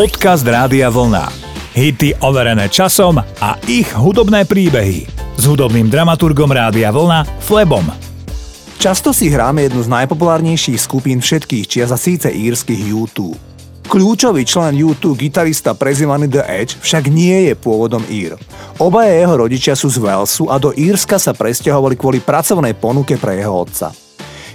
Podcast Rádia Vlna. Hity overené časom a ich hudobné príbehy. S hudobným dramaturgom Rádia Vlna Flebom. Často si hráme jednu z najpopulárnejších skupín všetkých čias a síce írskych YouTube. Kľúčový člen YouTube, gitarista prezývaný The Edge, však nie je pôvodom Ír. Obaja jeho rodičia sú z Walesu a do Írska sa presťahovali kvôli pracovnej ponuke pre jeho otca.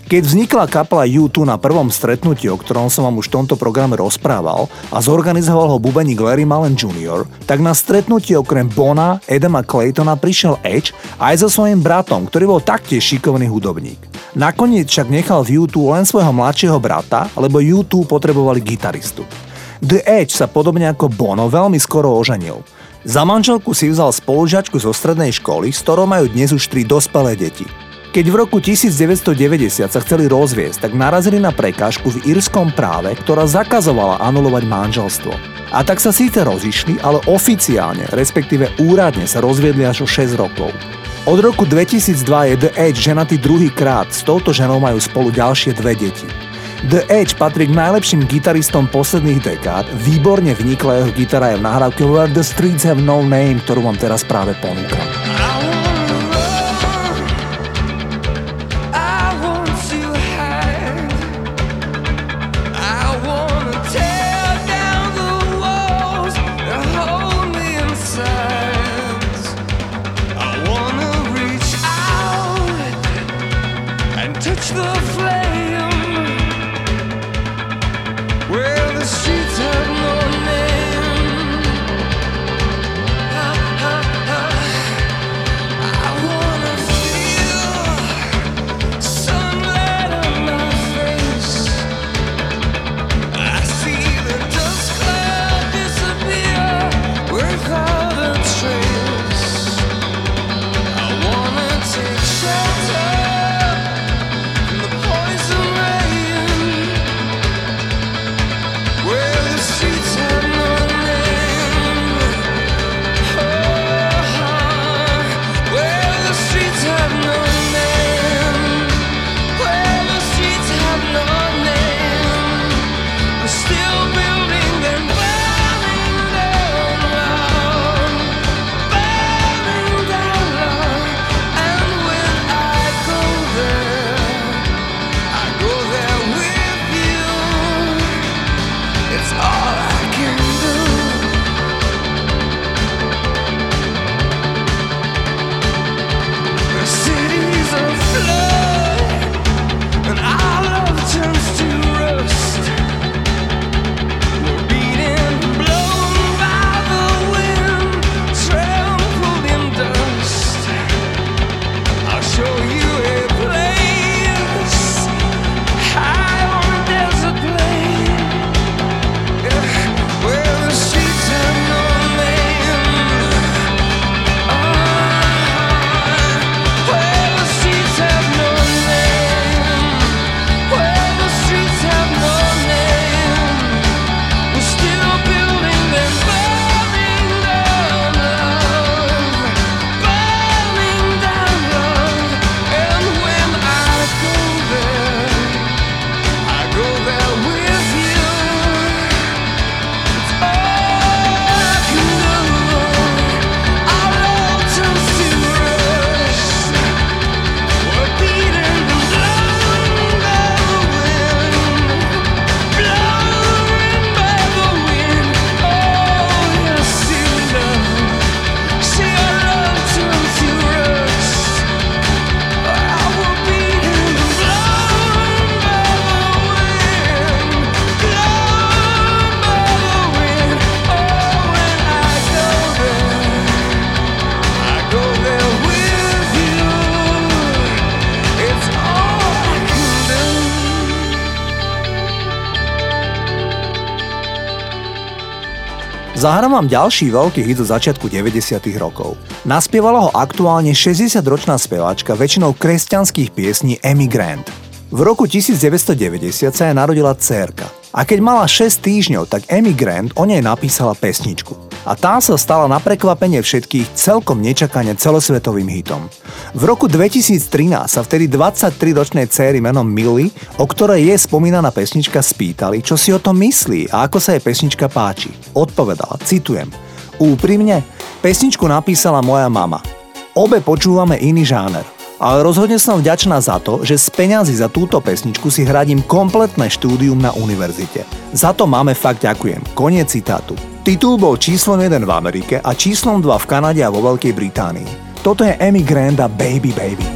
Keď vznikla kapela U2 na prvom stretnutí, o ktorom som vám už v tomto programe rozprával a zorganizoval ho bubeník Larry Mullen Jr., tak na stretnutí okrem Bona, Edema Claytona prišiel Edge aj so svojím bratom, ktorý bol taktiež šikovný hudobník. Nakoniec však nechal v U2 len svojho mladšieho brata, lebo U2 potrebovali gitaristu. The Edge sa podobne ako Bono veľmi skoro oženil. Za manželku si vzal spolužiačku zo strednej školy, s ktorou majú dnes už tri dospelé deti. Keď v roku 1990 sa chceli rozviesť, tak narazili na prekážku v írskom práve, ktorá zakazovala anulovať manželstvo. A tak sa síce rozišli, ale oficiálne, respektíve úradne sa rozviedli až o 6 rokov. Od roku 2002 je The Edge ženatý druhý krát, s touto ženou majú spolu ďalšie dve deti. The Edge patrí k najlepším gitaristom posledných dekád, výborne vnikla jeho gitara je v nahrávke Where the Streets Have No Name, ktorú vám teraz práve ponúkam. Zahrám vám ďalší veľký hit zo začiatku 90. rokov. Naspievala ho aktuálne 60-ročná speváčka väčšinou kresťanských piesní Amy Grant. V roku 1990 sa jej narodila dcérka a keď mala 6 týždňov, tak Amy Grant o nej napísala pesničku. a tá sa stala na prekvapenie všetkých celkom nečakane celosvetovým hitom. V roku 2013 sa vtedy 23-ročnej céry menom Milly, o ktorej je spomínaná pesnička, spýtali, čo si o tom myslí a ako sa jej pesnička páči. Odpovedala, citujem, Úprimne, pesničku napísala moja mama. Obe počúvame iný žáner. Ale rozhodne som vďačná za to, že z peňazí za túto pesničku si hradím kompletné štúdium na univerzite. Za to máme fakt ďakujem. Koniec citátu. Titul bol číslom 1 v Amerike a číslom 2 v Kanade a vo Veľkej Británii. Toto je Amy Granda Baby Baby.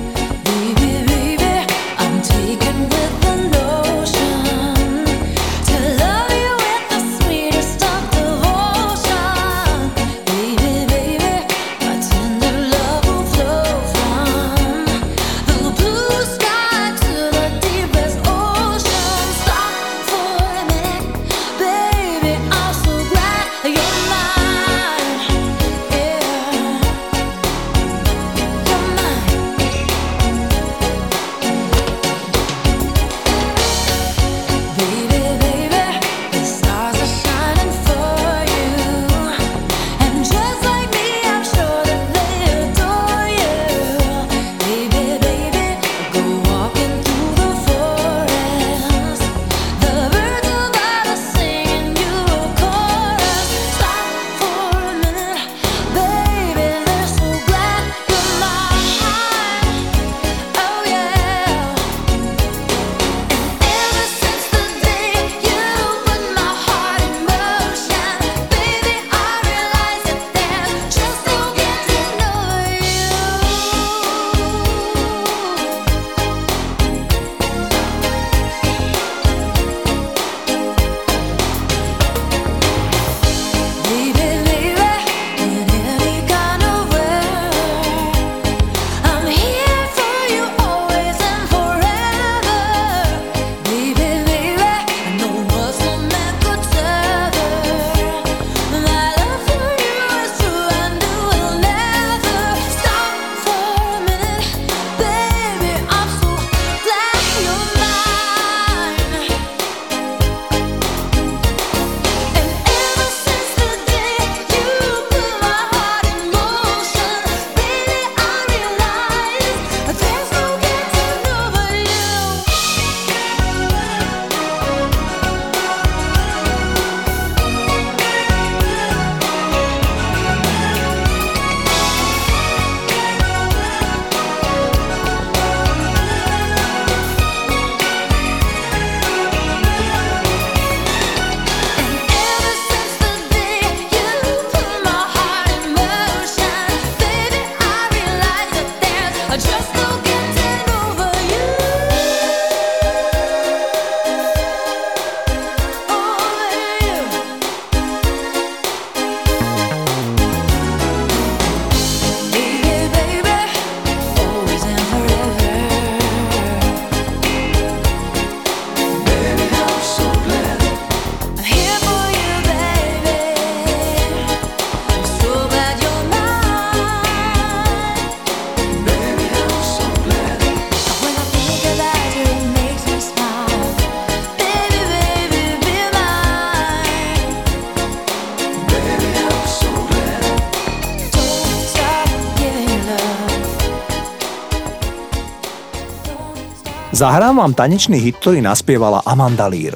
Zahrám vám tanečný hit, ktorý naspievala Amanda Lear.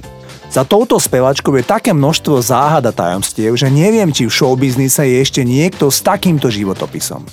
Za touto spevačkou je také množstvo záhada tajomstiev, že neviem, či v showbiznise je ešte niekto s takýmto životopisom.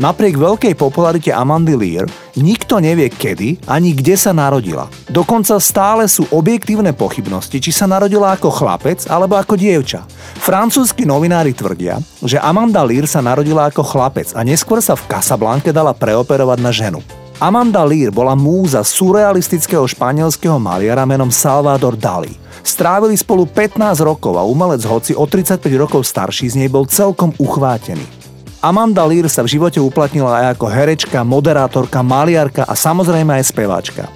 Napriek veľkej popularite Amandy Lear, nikto nevie kedy ani kde sa narodila. Dokonca stále sú objektívne pochybnosti, či sa narodila ako chlapec alebo ako dievča. Francúzski novinári tvrdia, že Amanda Lear sa narodila ako chlapec a neskôr sa v Casablanke dala preoperovať na ženu. Amanda Lear bola múza surrealistického španielského maliara menom Salvador Dali. Strávili spolu 15 rokov a umelec hoci o 35 rokov starší z nej bol celkom uchvátený. Amanda Lear sa v živote uplatnila aj ako herečka, moderátorka, maliarka a samozrejme aj speváčka.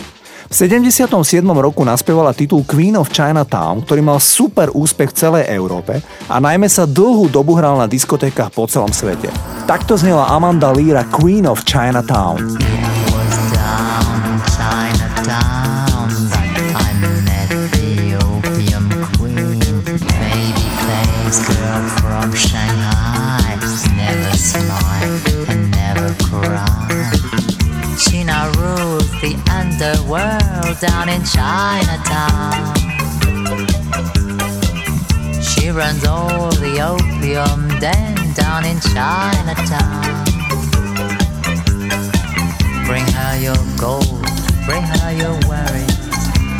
V 77. roku naspievala titul Queen of Chinatown, ktorý mal super úspech v celej Európe a najmä sa dlhú dobu hral na diskotékach po celom svete. Takto znela Amanda Lear Queen of Chinatown. Underworld down in Chinatown. She runs all the opium den down in Chinatown. Bring her your gold, bring her your worries,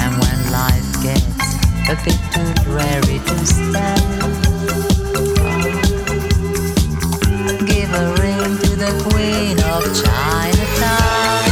and when life gets a bit too dreary to stand, give a ring to the Queen of Chinatown.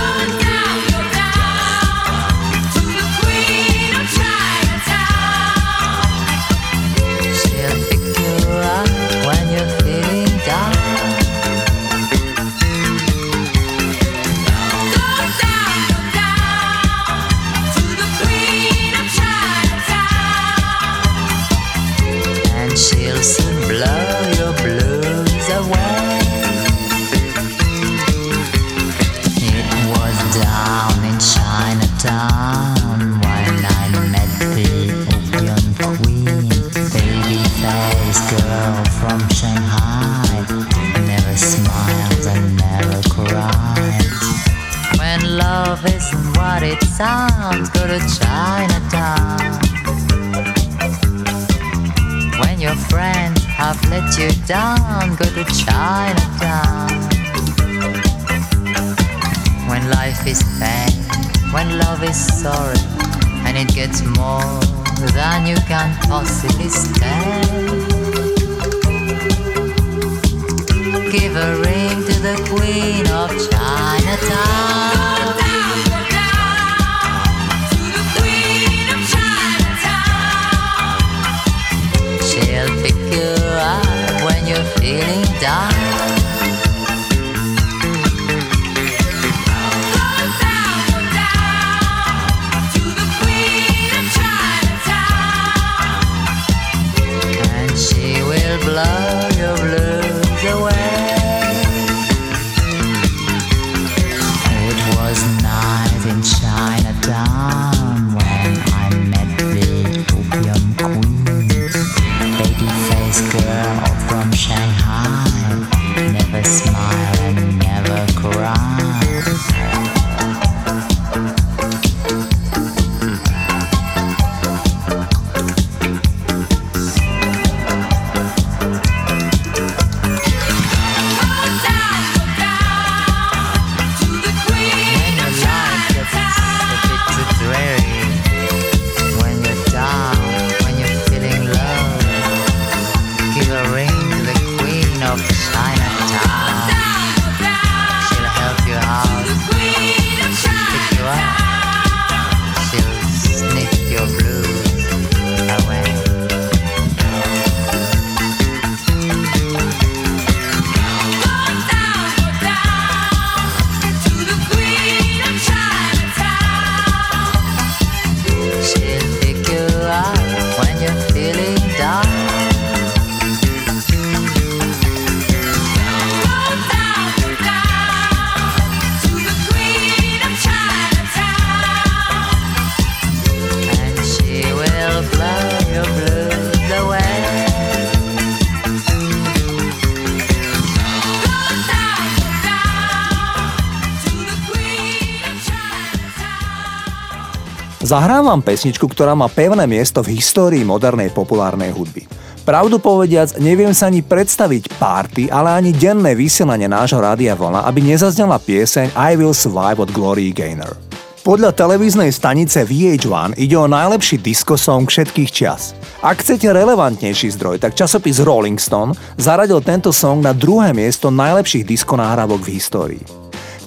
Zahrám vám pesničku, ktorá má pevné miesto v histórii modernej populárnej hudby. Pravdu povediac, neviem sa ani predstaviť párty, ale ani denné vysielanie nášho rádia vlna, aby nezaznela pieseň I Will Survive od Glory Gaynor. Podľa televíznej stanice VH1 ide o najlepší disco song všetkých čias. Ak chcete relevantnejší zdroj, tak časopis Rolling Stone zaradil tento song na druhé miesto najlepších disco nahrávok v histórii.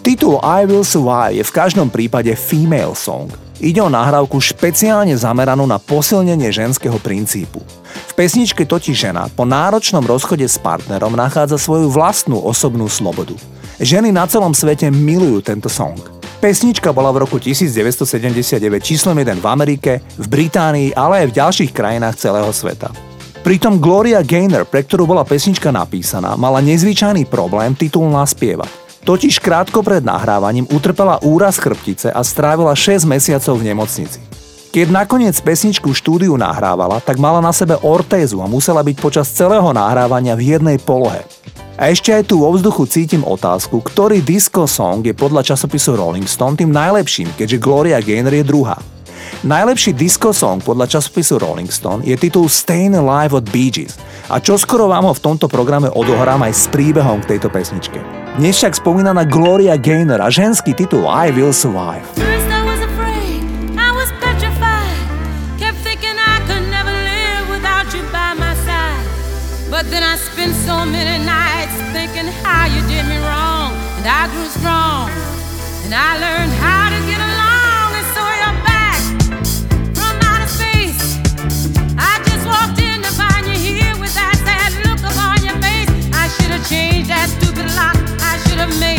Titul I Will Survive je v každom prípade female song. Ide o nahrávku špeciálne zameranú na posilnenie ženského princípu. V pesničke totiž žena po náročnom rozchode s partnerom nachádza svoju vlastnú osobnú slobodu. Ženy na celom svete milujú tento song. Pesnička bola v roku 1979 číslom 1 v Amerike, v Británii, ale aj v ďalších krajinách celého sveta. Pritom Gloria Gaynor, pre ktorú bola pesnička napísaná, mala nezvyčajný problém titul naspievať. Totiž krátko pred nahrávaním utrpela úraz chrbtice a strávila 6 mesiacov v nemocnici. Keď nakoniec pesničku štúdiu nahrávala, tak mala na sebe ortézu a musela byť počas celého nahrávania v jednej polohe. A ešte aj tu vo vzduchu cítim otázku, ktorý disco song je podľa časopisu Rolling Stone tým najlepším, keďže Gloria Gaynor je druhá. Najlepší disco song podľa časopisu Rolling Stone je titul Stayin' Alive od Bee Gees a čoskoro vám ho v tomto programe odohrám aj s príbehom k tejto pesničke. Dnes však spomínaná Gloria Gaynor a ženský titul I Will Survive. But then I spent so many nights thinking how you did me wrong. And I grew strong. And I learned how have made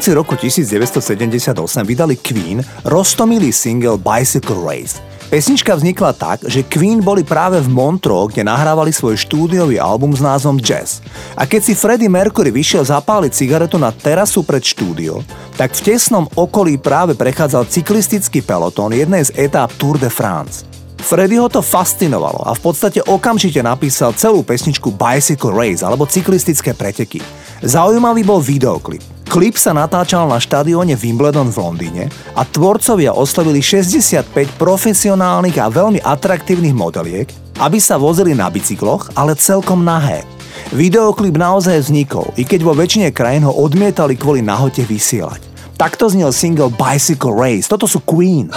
konci roku 1978 vydali Queen roztomilý single Bicycle Race. Pesnička vznikla tak, že Queen boli práve v Montreux, kde nahrávali svoj štúdiový album s názvom Jazz. A keď si Freddie Mercury vyšiel zapáliť cigaretu na terasu pred štúdio, tak v tesnom okolí práve prechádzal cyklistický pelotón jednej z etáp Tour de France. Freddyho to fascinovalo a v podstate okamžite napísal celú pesničku Bicycle Race alebo cyklistické preteky. Zaujímavý bol videoklip. Klip sa natáčal na štadióne Wimbledon v Londýne a tvorcovia oslovili 65 profesionálnych a veľmi atraktívnych modeliek, aby sa vozili na bicykloch, ale celkom nahé. Videoklip naozaj vznikol, i keď vo väčšine krajín ho odmietali kvôli nahote vysielať. Takto znel single Bicycle Race. Toto sú Queen.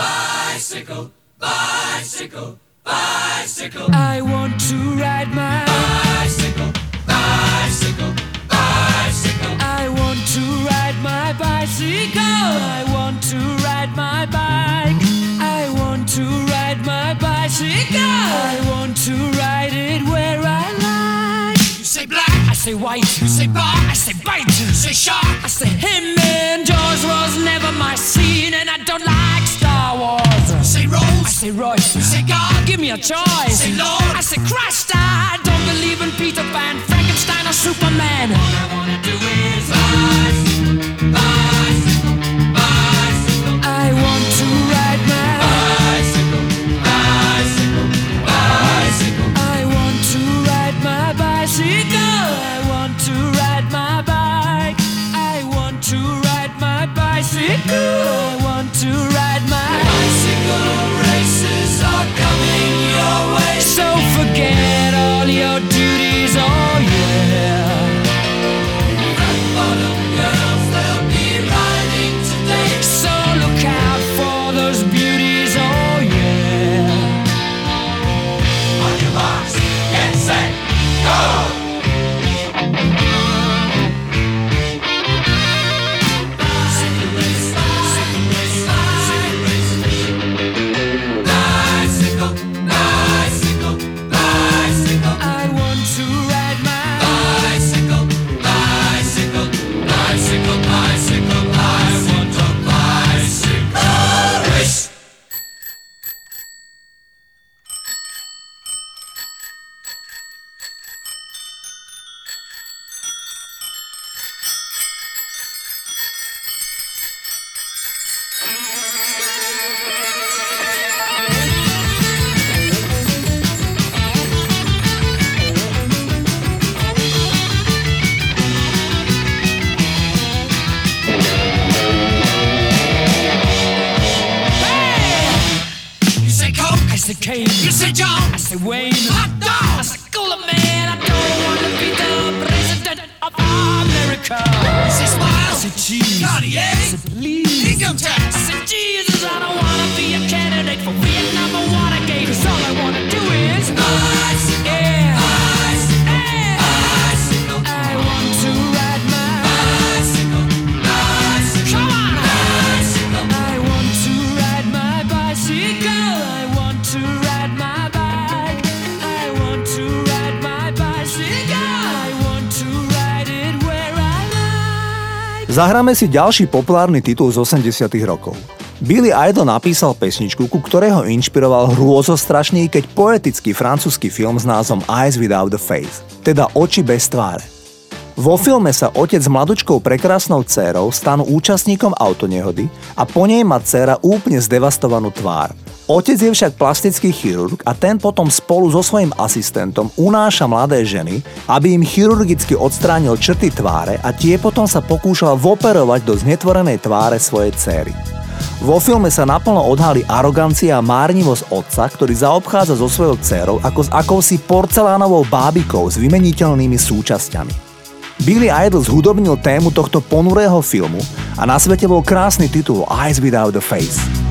I want to ride my bicycle, bicycle, bicycle. I to write it where I like. You say black, I say white. You say bar, I say bite. You say shark, I say him. And Jaws was never my scene, and I don't like Star Wars. You say Rose, I say Royce. You say God, give me a choice. Say, Lord. I say Christ, I don't believe in Peter Pan, Frankenstein, or Superman. All I wanna do is rise, say Wayne. Hot dog, I say Cooler Man. I don't wanna be the president of America. I say Smile, I say Cheese. Cartier, I say Please. Income tax, I say Jesus. I don't wanna be a candidate for Vietnam or Watergate. Zahráme si ďalší populárny titul z 80 rokov. Billy Idol napísal pesničku, ku ktorého inšpiroval hrôzostrašný, keď poetický francúzsky film s názvom Eyes Without a Face, teda Oči bez tváre. Vo filme sa otec s mladučkou prekrásnou dcérou stanú účastníkom autonehody a po nej má dcéra úplne zdevastovanú tvár. Otec je však plastický chirurg a ten potom spolu so svojím asistentom unáša mladé ženy, aby im chirurgicky odstránil črty tváre a tie potom sa pokúšal voperovať do znetvorenej tváre svojej céry. Vo filme sa naplno odhalí arogancia a márnivosť otca, ktorý zaobchádza so svojou dcérou ako s akousi porcelánovou bábikou s vymeniteľnými súčasťami. Billy Idol zhudobnil tému tohto ponurého filmu a na svete bol krásny titul Eyes Without a Face.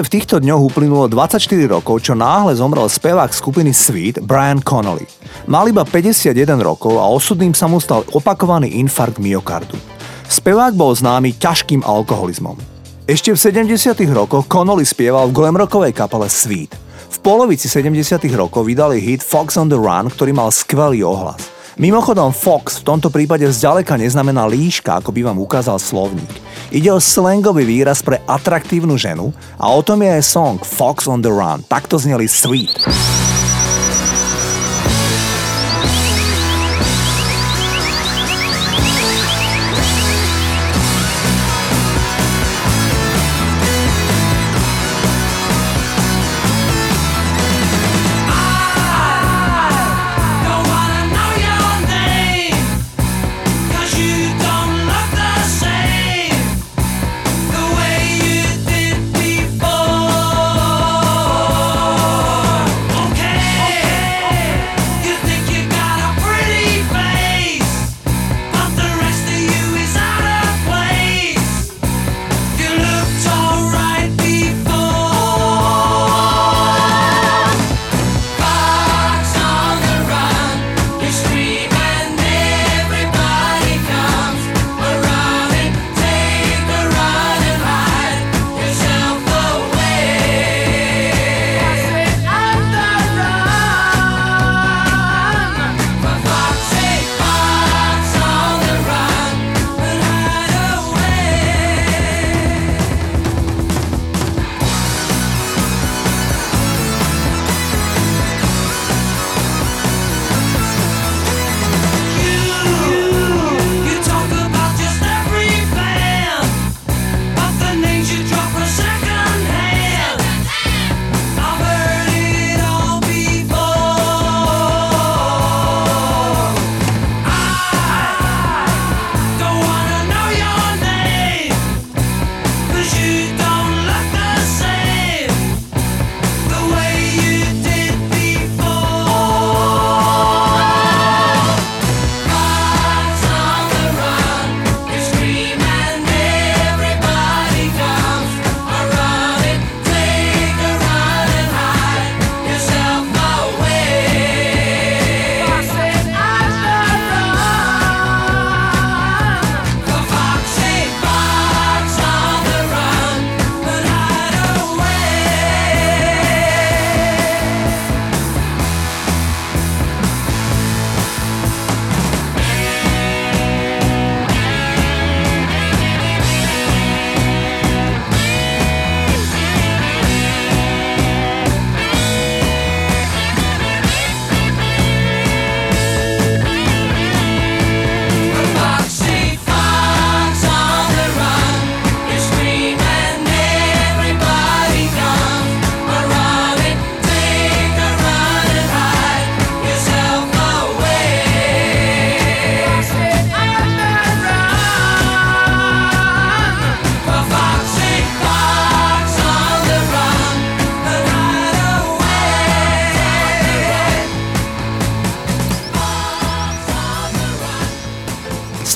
Práve v týchto dňoch uplynulo 24 rokov, čo náhle zomrel spevák skupiny Sweet Brian Connolly. Mal iba 51 rokov a osudným sa mu stal opakovaný infarkt myokardu. Spevák bol známy ťažkým alkoholizmom. Ešte v 70 rokoch Connolly spieval v glamrockovej kapele Sweet. V polovici 70 rokov vydali hit Fox on the Run, ktorý mal skvelý ohlas. Mimochodom Fox v tomto prípade zďaleka neznamená líška, ako by vám ukázal slovník. Ide o slangový výraz pre atraktívnu ženu a o tom je aj song Fox on the Run. Takto zneli Sweet.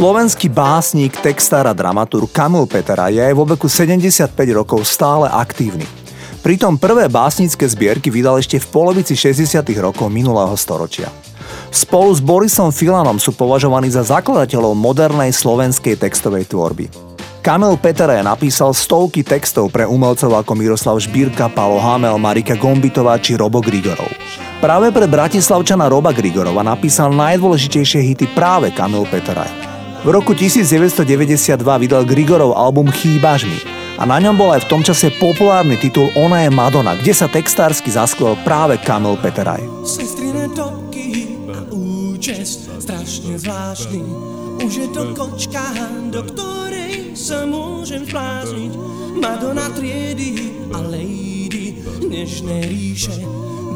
Slovenský básnik, textár a dramaturg Kamil Petera je aj vo veku 75 rokov stále aktívny. Pritom prvé básnické zbierky vydal ešte v polovici 60 rokov minulého storočia. Spolu s Borisom Filanom sú považovaní za zakladateľov modernej slovenskej textovej tvorby. Kamil Petera napísal stovky textov pre umelcov ako Miroslav Žbírka, Palo Hamel, Marika Gombitová či Robo Grigorov. Práve pre Bratislavčana Roba Grigorova napísal najdôležitejšie hity práve Kamil Peteraj. V roku 1992 vydal Grigorov album Chýbaš mi a na ňom bol aj v tom čase populárny titul Ona je Madonna, kde sa textársky zaskvel práve Kamil Peteraj. Sestrine strašně zvláštní. Už je to kočka, do ktorej sa môžem zblázniť. Madonna triedy a lady dnešné ríše.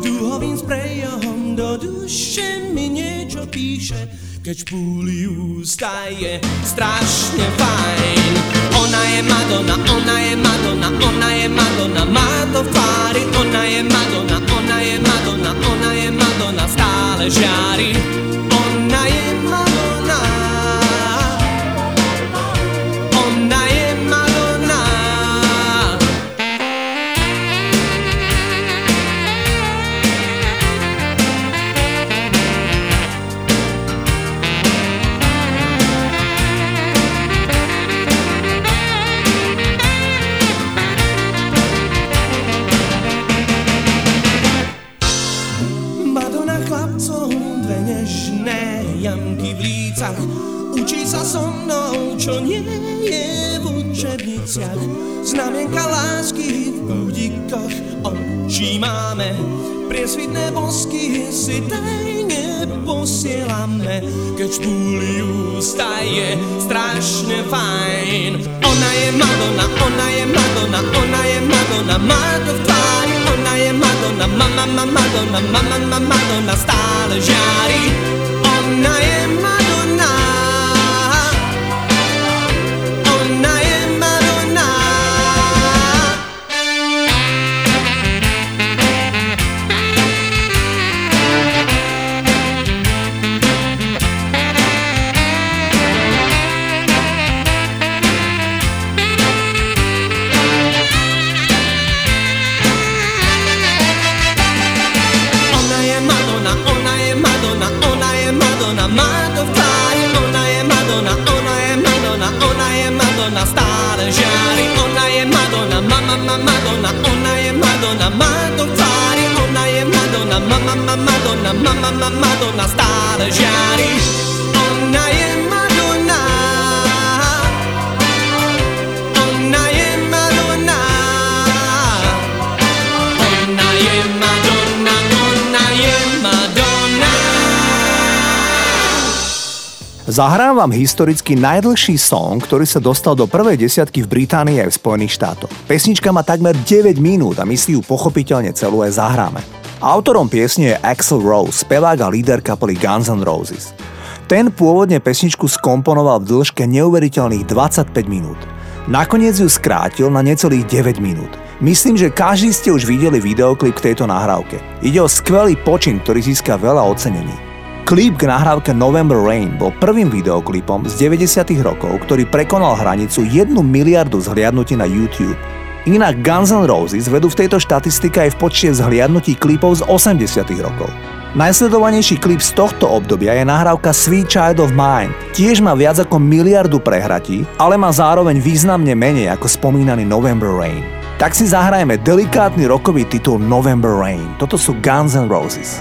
Duhovým sprejom do duše mi niečo píše. Keď púli ústa je strašne fajn. Ona je Madonna, ona je Madonna, ona je Madonna, má to fáry. Ona je Madonna, ona je Madonna, ona je Madonna, stále žiari. Ulicach Učí sa so mnou, čo nie je v učebniciach. Znamienka lásky v budíkoch máme Priesvitné bosky si tajne posielame. Keď špúli ústa je strašne fajn. Ona je Madonna, ona je Madonna, ona je Madonna to v tvári, ona je Madonna Mama, mama, Madonna, mama, mama, Madonna Stále žiari Ona je Madonna Ona mama, Madonna, mama, mama, Madonna, stále žiari, ona je Madonna, ona je Madonna. Ona je Madonna, ona je Madonna. Zahrám historicky najdlhší song, ktorý sa dostal do prvej desiatky v Británii aj v Spojených štátoch. Pesnička má takmer 9 minút a my si ju pochopiteľne celú aj zahráme. Autorom piesne je Axel Rose, spevák a líder kapely Guns N' Roses. Ten pôvodne pesničku skomponoval v dĺžke neuveriteľných 25 minút. Nakoniec ju skrátil na necelých 9 minút. Myslím, že každý ste už videli videoklip k tejto nahrávke. Ide o skvelý počin, ktorý získa veľa ocenení. Klip k nahrávke November Rain bol prvým videoklipom z 90. rokov, ktorý prekonal hranicu 1 miliardu zhliadnutí na YouTube. Inak Guns N' Roses vedú v tejto štatistike aj v počte zhliadnutí klipov z 80. rokov. Najsledovanejší klip z tohto obdobia je nahrávka Sweet Child of Mine. Tiež má viac ako miliardu prehratí, ale má zároveň významne menej ako spomínaný November Rain. Tak si zahrajeme delikátny rokový titul November Rain. Toto sú Guns N' Roses.